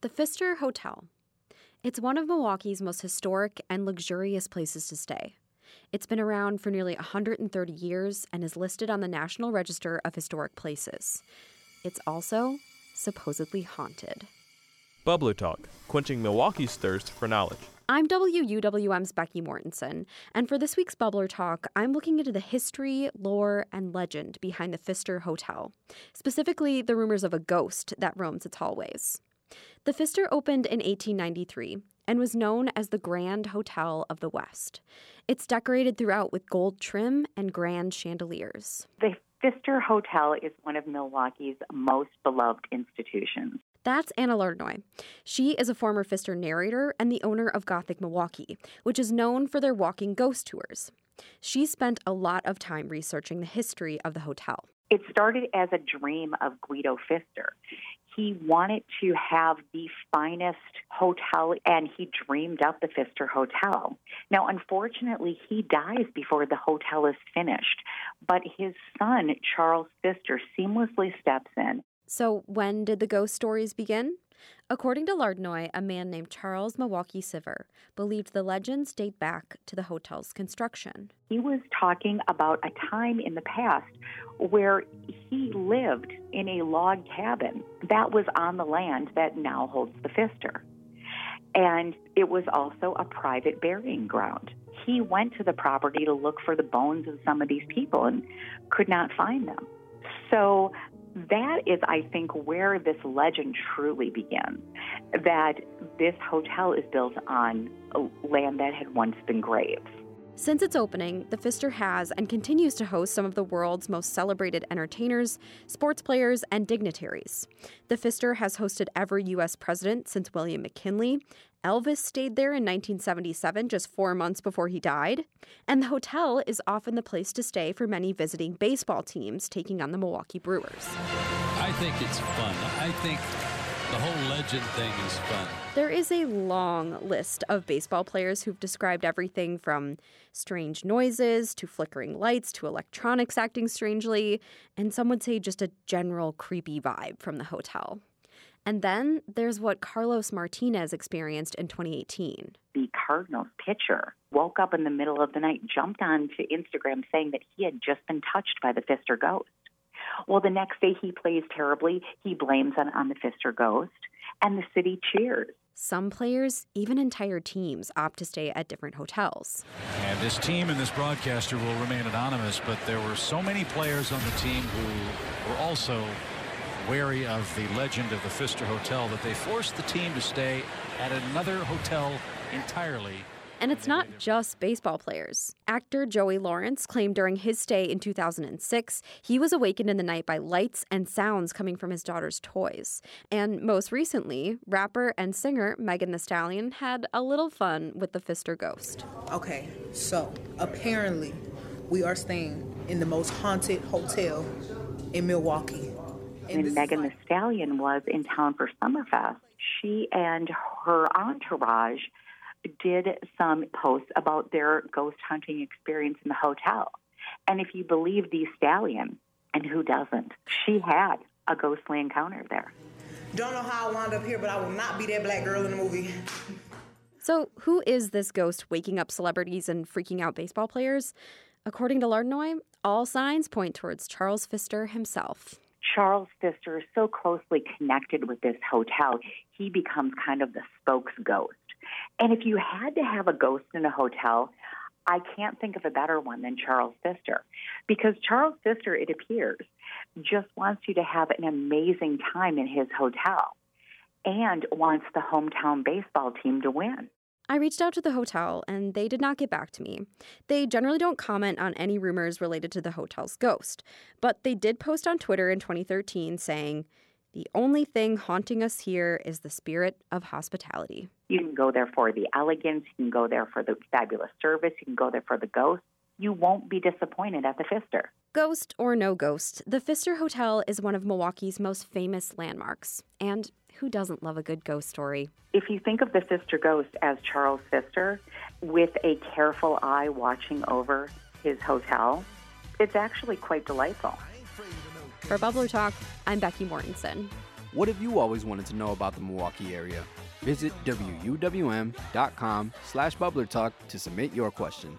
The Pfister Hotel. It's one of Milwaukee's most historic and luxurious places to stay. It's been around for nearly 130 years and is listed on the National Register of Historic Places. It's also supposedly haunted. Bubbler Talk, quenching Milwaukee's thirst for knowledge. I'm WUWM's Becky Mortensen, and for this week's Bubbler Talk, I'm looking into the history, lore, and legend behind the Pfister Hotel, specifically the rumors of a ghost that roams its hallways. The Pfister opened in 1893 and was known as the Grand Hotel of the West. It's decorated throughout with gold trim and grand chandeliers. The Pfister Hotel is one of Milwaukee's most beloved institutions. That's Anna Lardinois. She is a former Pfister narrator and the owner of Gothic Milwaukee, which is known for their walking ghost tours. She spent a lot of time researching the history of the hotel. It started as a dream of Guido Pfister. He wanted to have the finest hotel and he dreamed up the Pfister Hotel. Now, unfortunately, he dies before the hotel is finished, but his son, Charles Pfister, seamlessly steps in so, when did the ghost stories begin? According to Lardinois, a man named Charles Milwaukee Sivyer believed the legends date back to the hotel's construction. He was talking about a time in the past where he lived in a log cabin that was on the land that now holds the Pfister. And it was also a private burying ground. He went to the property to look for the bones of some of these people and could not find them. So that is, I think, where this legend truly begins. That this hotel is built on land that had once been graves. Since its opening, the Pfister has and continues to host some of the world's most celebrated entertainers, sports players, and dignitaries. The Pfister has hosted every U.S. president since William McKinley. Elvis stayed there in 1977, just four months before he died. And the hotel is often the place to stay for many visiting baseball teams taking on the Milwaukee Brewers. I think it's fun. I think the whole legend thing is fun. There is a long list of baseball players who've described everything from strange noises to flickering lights to electronics acting strangely, and some would say just a general creepy vibe from the hotel. And then there's what Carlos Martinez experienced in 2018. The Cardinals pitcher woke up in the middle of the night, jumped onto Instagram saying that he had just been touched by the Pfister ghost. Well, the next day he plays terribly. He blames on, on the Pfister ghost, and the city cheers. Some players, even entire teams, opt to stay at different hotels. And this team and this broadcaster will remain anonymous, but there were so many players on the team who were also wary of the legend of the Pfister Hotel that they forced the team to stay at another hotel entirely and it's not just baseball players. Actor Joey Lawrence claimed during his stay in 2006 he was awakened in the night by lights and sounds coming from his daughter's toys. And most recently, rapper and singer Megan Thee Stallion had a little fun with the Pfister ghost. Okay, so apparently we are staying in the most haunted hotel in Milwaukee. And Megan Thee Stallion was in town for Summerfest, she and her entourage did some posts about their ghost hunting experience in the hotel. And if you believe the Stallion, and who doesn't, she had a ghostly encounter there. Don't know how I wound up here, but I will not be that black girl in the movie. So, who is this ghost waking up celebrities and freaking out baseball players? According to Lardinois, all signs point towards Charles Pfister himself. Charles Pfister is so closely connected with this hotel, he becomes kind of the spokes ghost. And if you had to have a ghost in a hotel, I can't think of a better one than Charles Pfister. Because Charles Pfister, it appears, just wants you to have an amazing time in his hotel and wants the hometown baseball team to win. I reached out to the hotel and they did not get back to me. They generally don't comment on any rumors related to the hotel's ghost, but they did post on Twitter in 2013 saying, the only thing haunting us here is the spirit of hospitality. You can go there for the elegance, you can go there for the fabulous service, you can go there for the ghost. You won't be disappointed at the Pfister. Ghost or no ghost, the Pfister Hotel is one of Milwaukee's most famous landmarks. And who doesn't love a good ghost story? If you think of the Pfister ghost as Charles Pfister, with a careful eye watching over his hotel, it's actually quite delightful. For Bubbler Talk, I'm Becky Mortensen. What have you always wanted to know about the Milwaukee area? Visit wuwm.com slash bubblertalk to submit your question.